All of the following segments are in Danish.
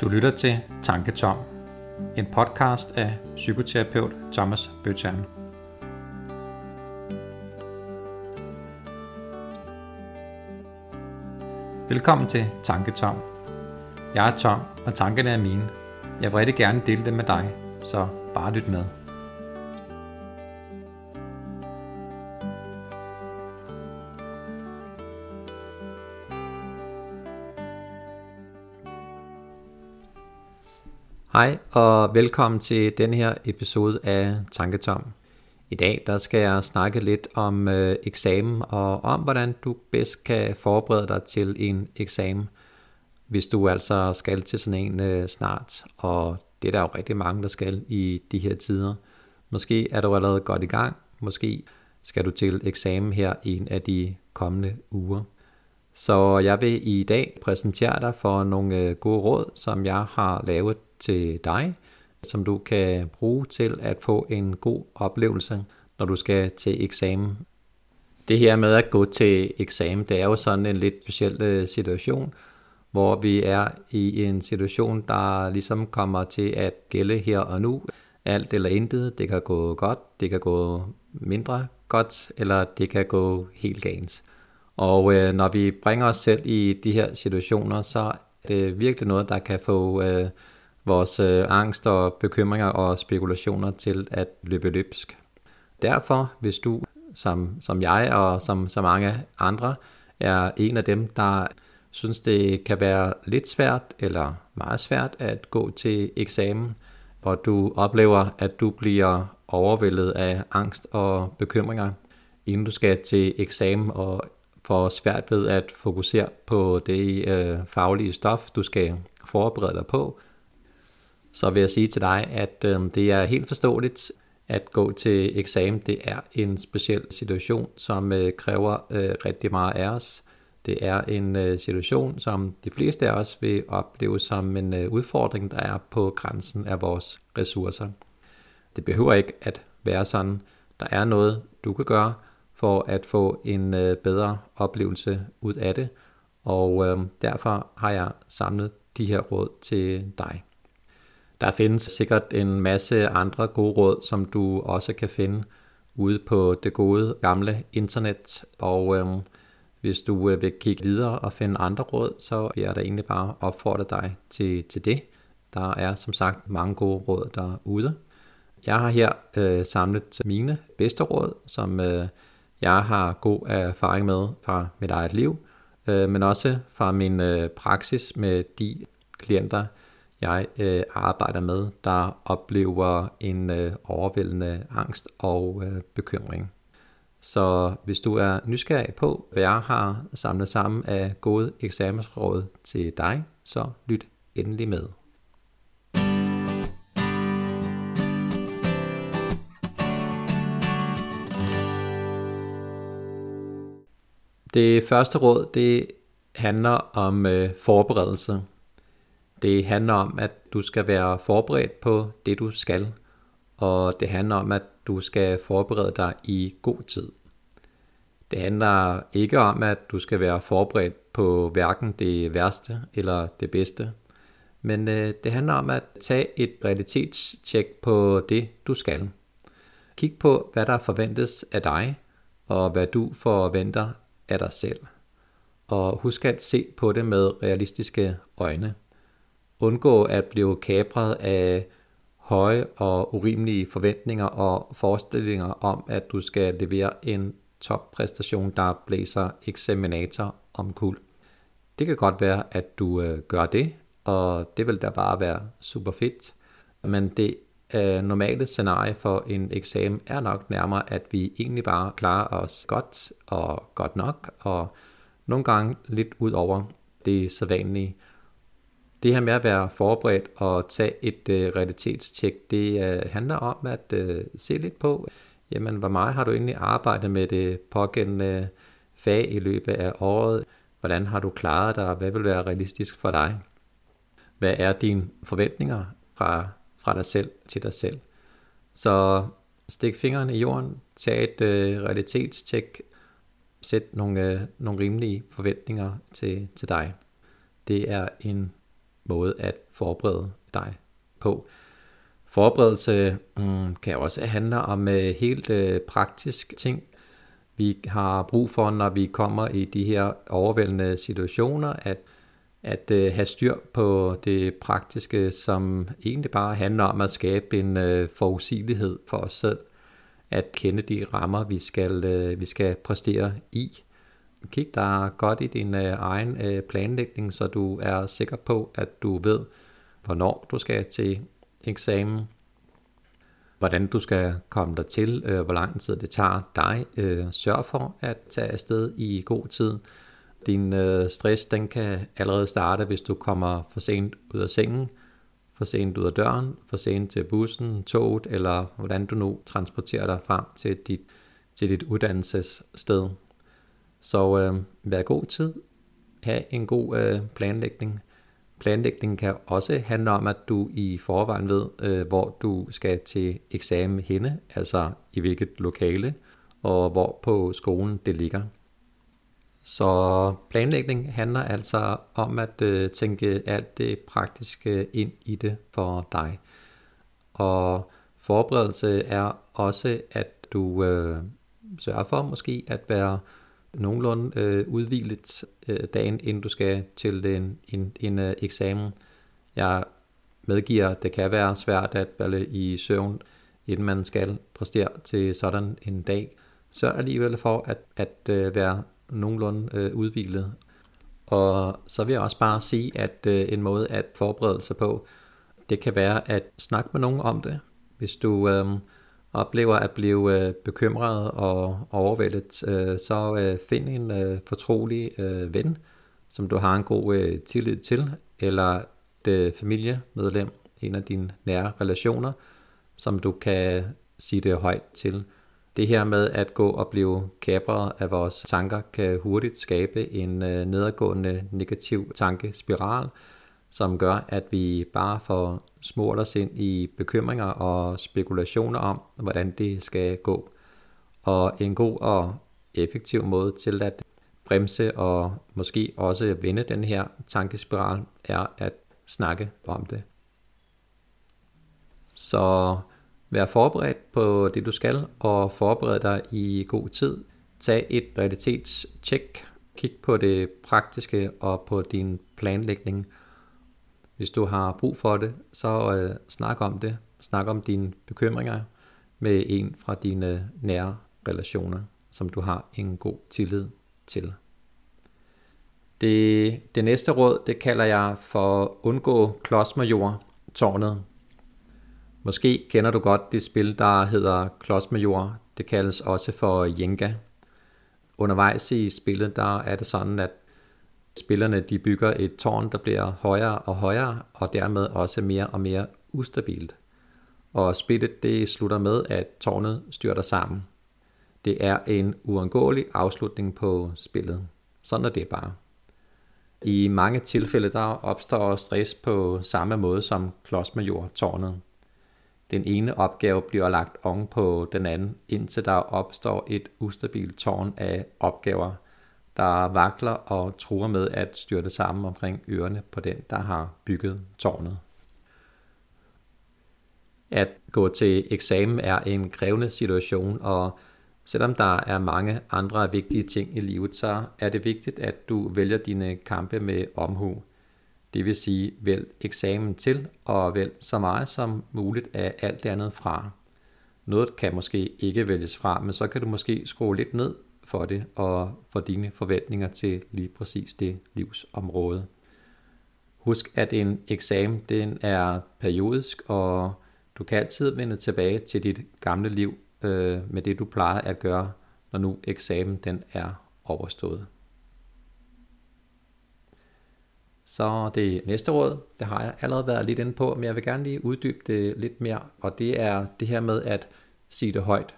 Du lytter til Tanketom, en podcast af psykoterapeut Thomas Bøtjern. Velkommen til Tanketom. Jeg er Tom, og tankerne er mine. Jeg vil rigtig gerne dele dem med dig, så bare lyt med. Hej og velkommen til den her episode af Tanketom. I dag der skal jeg snakke lidt om øh, eksamen og om hvordan du bedst kan forberede dig til en eksamen, hvis du altså skal til sådan en øh, snart. Og det er der jo rigtig mange, der skal i de her tider. Måske er du allerede godt i gang, måske skal du til eksamen her en af de kommende uger. Så jeg vil i dag præsentere dig for nogle øh, gode råd, som jeg har lavet til dig, som du kan bruge til at få en god oplevelse, når du skal til eksamen. Det her med at gå til eksamen, det er jo sådan en lidt speciel øh, situation, hvor vi er i en situation, der ligesom kommer til at gælde her og nu. Alt eller intet, det kan gå godt, det kan gå mindre godt, eller det kan gå helt galt. Og øh, når vi bringer os selv i de her situationer, så er det virkelig noget, der kan få øh, vores øh, angst og bekymringer og spekulationer til at løbe løbsk. Derfor, hvis du som, som jeg og som så mange andre er en af dem, der synes, det kan være lidt svært eller meget svært at gå til eksamen, hvor du oplever, at du bliver overvældet af angst og bekymringer, inden du skal til eksamen og får svært ved at fokusere på det øh, faglige stof, du skal forberede dig på, så vil jeg sige til dig, at øh, det er helt forståeligt at gå til eksamen. Det er en speciel situation, som øh, kræver øh, rigtig meget af os. Det er en øh, situation, som de fleste af os vil opleve som en øh, udfordring, der er på grænsen af vores ressourcer. Det behøver ikke at være sådan. Der er noget, du kan gøre for at få en øh, bedre oplevelse ud af det, og øh, derfor har jeg samlet de her råd til dig. Der findes sikkert en masse andre gode råd, som du også kan finde ude på det gode gamle internet. Og øhm, hvis du øh, vil kigge videre og finde andre råd, så vil jeg da egentlig bare opfordre dig til, til det. Der er som sagt mange gode råd derude. Jeg har her øh, samlet mine bedste råd, som øh, jeg har god erfaring med fra mit eget liv, øh, men også fra min øh, praksis med de klienter, jeg øh, arbejder med, der oplever en øh, overvældende angst og øh, bekymring. Så hvis du er nysgerrig på, hvad jeg har samlet sammen af gode eksamensråd til dig, så lyt endelig med. Det første råd, det handler om øh, forberedelse. Det handler om, at du skal være forberedt på det, du skal, og det handler om, at du skal forberede dig i god tid. Det handler ikke om, at du skal være forberedt på hverken det værste eller det bedste, men øh, det handler om at tage et realitetstjek på det, du skal. Kig på, hvad der forventes af dig, og hvad du forventer af dig selv. Og husk at se på det med realistiske øjne. Undgå at blive kapret af høje og urimelige forventninger og forestillinger om, at du skal levere en toppræstation, der blæser eksaminator om kul. Det kan godt være, at du øh, gør det, og det vil da bare være super fedt. Men det øh, normale scenarie for en eksamen er nok nærmere, at vi egentlig bare klarer os godt og godt nok, og nogle gange lidt ud over det sædvanlige. Det her med at være forberedt og tage et øh, realitetstjek, det øh, handler om at øh, se lidt på, jamen hvor meget har du egentlig arbejdet med det pågældende øh, fag i løbet af året? Hvordan har du klaret dig? Hvad vil være realistisk for dig? Hvad er dine forventninger fra, fra dig selv til dig selv? Så stik fingrene i jorden, tag et øh, realitetstjek, sæt nogle, øh, nogle rimelige forventninger til, til dig. Det er en måde at forberede dig på. Forberedelse mm, kan også handle om øh, helt øh, praktisk ting, vi har brug for, når vi kommer i de her overvældende situationer, at, at øh, have styr på det praktiske, som egentlig bare handler om at skabe en øh, forudsigelighed for os selv, at kende de rammer, vi skal, øh, vi skal præstere i. Kig dig godt i din øh, egen øh, planlægning, så du er sikker på, at du ved, hvornår du skal til eksamen, hvordan du skal komme der til, øh, hvor lang tid det tager dig. Øh, sørg for at tage afsted i god tid. Din øh, stress den kan allerede starte, hvis du kommer for sent ud af sengen, for sent ud af døren, for sent til bussen, toget, eller hvordan du nu transporterer dig frem til dit, til dit uddannelsessted. Så øh, vær god tid, Ha' en god øh, planlægning, Planlægning kan også handle om, at du i forvejen ved, øh, hvor du skal til eksamen henne, altså i hvilket lokale, og hvor på skolen det ligger. Så planlægning handler altså om at øh, tænke alt det praktiske ind i det for dig. Og forberedelse er også, at du øh, sørger for måske at være nogenlunde øh, udvilet øh, dagen, inden du skal til en, en, en øh, eksamen. Jeg medgiver, at det kan være svært at falde i søvn, inden man skal præstere til sådan en dag. Så alligevel for at, at øh, være nogenlunde øh, udvilet. Og så vil jeg også bare sige, at øh, en måde at forberede sig på, det kan være at snakke med nogen om det. Hvis du øh, oplever at blive øh, bekymret og overvældet, øh, så øh, find en øh, fortrolig øh, ven, som du har en god øh, tillid til, eller et øh, familiemedlem, en af dine nære relationer, som du kan sige det højt til. Det her med at gå og blive kapret af vores tanker kan hurtigt skabe en øh, nedadgående negativ tankespiral, som gør, at vi bare får smurt os ind i bekymringer og spekulationer om, hvordan det skal gå. Og en god og effektiv måde til at bremse og måske også vende den her tankespiral er at snakke om det. Så vær forberedt på det du skal, og forbered dig i god tid. Tag et realitetstjek, kig på det praktiske og på din planlægning, hvis du har brug for det, så øh, snak om det. Snak om dine bekymringer med en fra dine nære relationer, som du har en god tillid til. Det, det næste råd, det kalder jeg for undgå klodsmajor tårnet. Måske kender du godt det spil, der hedder klodsmajor. Det kaldes også for Jenga. Undervejs i spillet, der er det sådan, at Spillerne de bygger et tårn, der bliver højere og højere, og dermed også mere og mere ustabilt. Og spillet det slutter med, at tårnet styrter sammen. Det er en uundgåelig afslutning på spillet. Sådan er det bare. I mange tilfælde der opstår stress på samme måde som klodsmajor-tårnet. Den ene opgave bliver lagt oven på den anden, indtil der opstår et ustabilt tårn af opgaver – der vakler og truer med at styrte sammen omkring ørerne på den, der har bygget tårnet. At gå til eksamen er en krævende situation, og selvom der er mange andre vigtige ting i livet, så er det vigtigt, at du vælger dine kampe med omhu. Det vil sige, vælg eksamen til, og vælg så meget som muligt af alt det andet fra. Noget kan måske ikke vælges fra, men så kan du måske skrue lidt ned for det, og for dine forventninger til lige præcis det livsområde. Husk, at en eksamen den er periodisk, og du kan altid vende tilbage til dit gamle liv øh, med det, du plejer at gøre, når nu eksamen den er overstået. Så det næste råd, det har jeg allerede været lidt inde på, men jeg vil gerne lige uddybe det lidt mere, og det er det her med at sige det højt.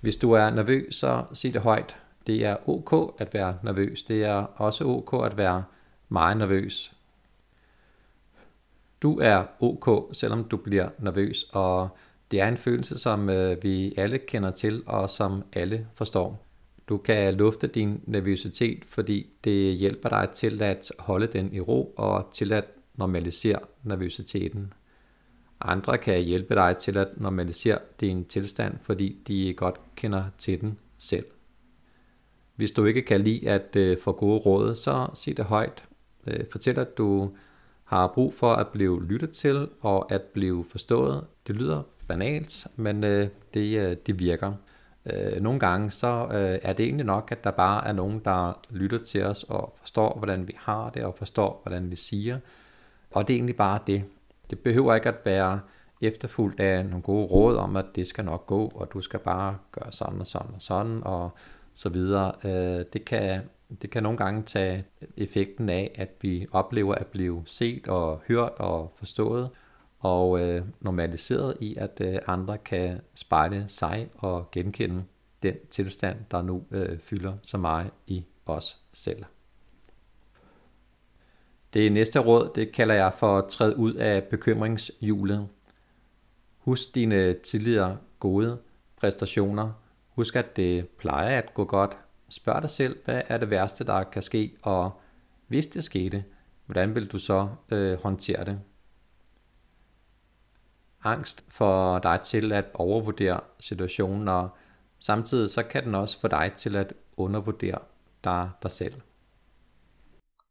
Hvis du er nervøs, så sig det højt. Det er ok at være nervøs. Det er også ok at være meget nervøs. Du er ok, selvom du bliver nervøs, og det er en følelse, som øh, vi alle kender til, og som alle forstår. Du kan lufte din nervøsitet, fordi det hjælper dig til at holde den i ro, og til at normalisere nervøsiteten. Andre kan hjælpe dig til at normalisere din tilstand, fordi de godt kender til den selv. Hvis du ikke kan lide at øh, få gode råd, så sig det højt. Øh, fortæl, at du har brug for at blive lyttet til og at blive forstået. Det lyder banalt, men øh, det, øh, det virker. Øh, nogle gange så øh, er det egentlig nok, at der bare er nogen, der lytter til os og forstår, hvordan vi har det og forstår, hvordan vi siger. Og det er egentlig bare det. Det behøver ikke at være efterfulgt af nogle gode råd om, at det skal nok gå, og du skal bare gøre sådan og sådan og sådan, og så videre. Øh, det, kan, det kan nogle gange tage effekten af, at vi oplever at blive set og hørt og forstået, og øh, normaliseret i, at øh, andre kan spejle sig og genkende den tilstand, der nu øh, fylder så meget i os selv. Det næste råd, det kalder jeg for at træde ud af bekymringshjulet. Husk dine tidligere gode præstationer. Husk, at det plejer at gå godt. Spørg dig selv, hvad er det værste, der kan ske, og hvis det skete, hvordan vil du så øh, håndtere det? Angst får dig til at overvurdere situationen, og samtidig så kan den også få dig til at undervurdere dig, dig selv.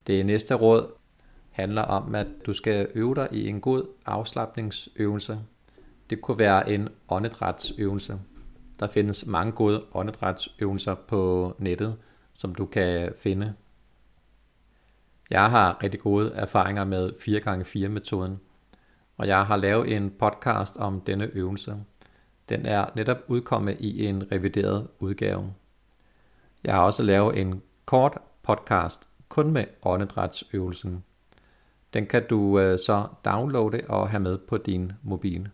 Det næste råd handler om, at du skal øve dig i en god afslappningsøvelse. Det kunne være en åndedrætsøvelse. Der findes mange gode åndedrætsøvelser på nettet, som du kan finde. Jeg har rigtig gode erfaringer med 4x4 metoden, og jeg har lavet en podcast om denne øvelse. Den er netop udkommet i en revideret udgave. Jeg har også lavet en kort podcast kun med åndedrætsøvelsen. Den kan du øh, så downloade og have med på din mobil.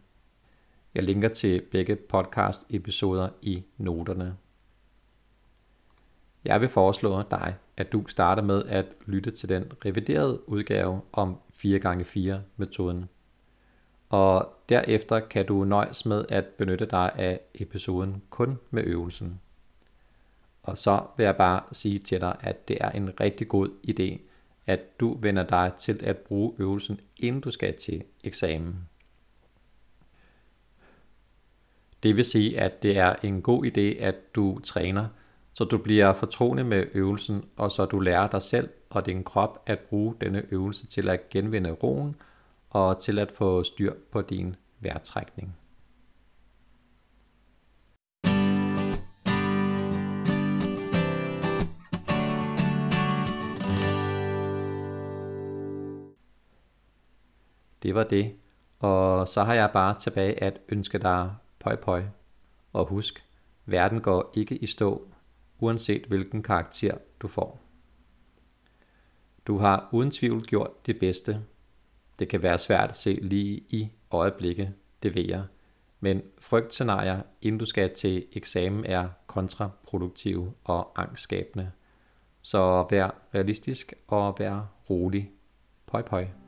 Jeg linker til begge podcast episoder i noterne. Jeg vil foreslå dig, at du starter med at lytte til den reviderede udgave om 4x4 metoden. Og derefter kan du nøjes med at benytte dig af episoden kun med øvelsen. Og så vil jeg bare sige til dig, at det er en rigtig god idé, at du vender dig til at bruge øvelsen, inden du skal til eksamen. Det vil sige, at det er en god idé, at du træner, så du bliver fortrolig med øvelsen, og så du lærer dig selv og din krop at bruge denne øvelse til at genvinde roen og til at få styr på din vejrtrækning. Det var det. Og så har jeg bare tilbage at ønske dig pøj pøj. Og husk, verden går ikke i stå, uanset hvilken karakter du får. Du har uden tvivl gjort det bedste. Det kan være svært at se lige i øjeblikket, det ved jeg. Men frygtscenarier, inden du skal til eksamen, er kontraproduktive og angstskabende. Så vær realistisk og vær rolig. Pøj pøj.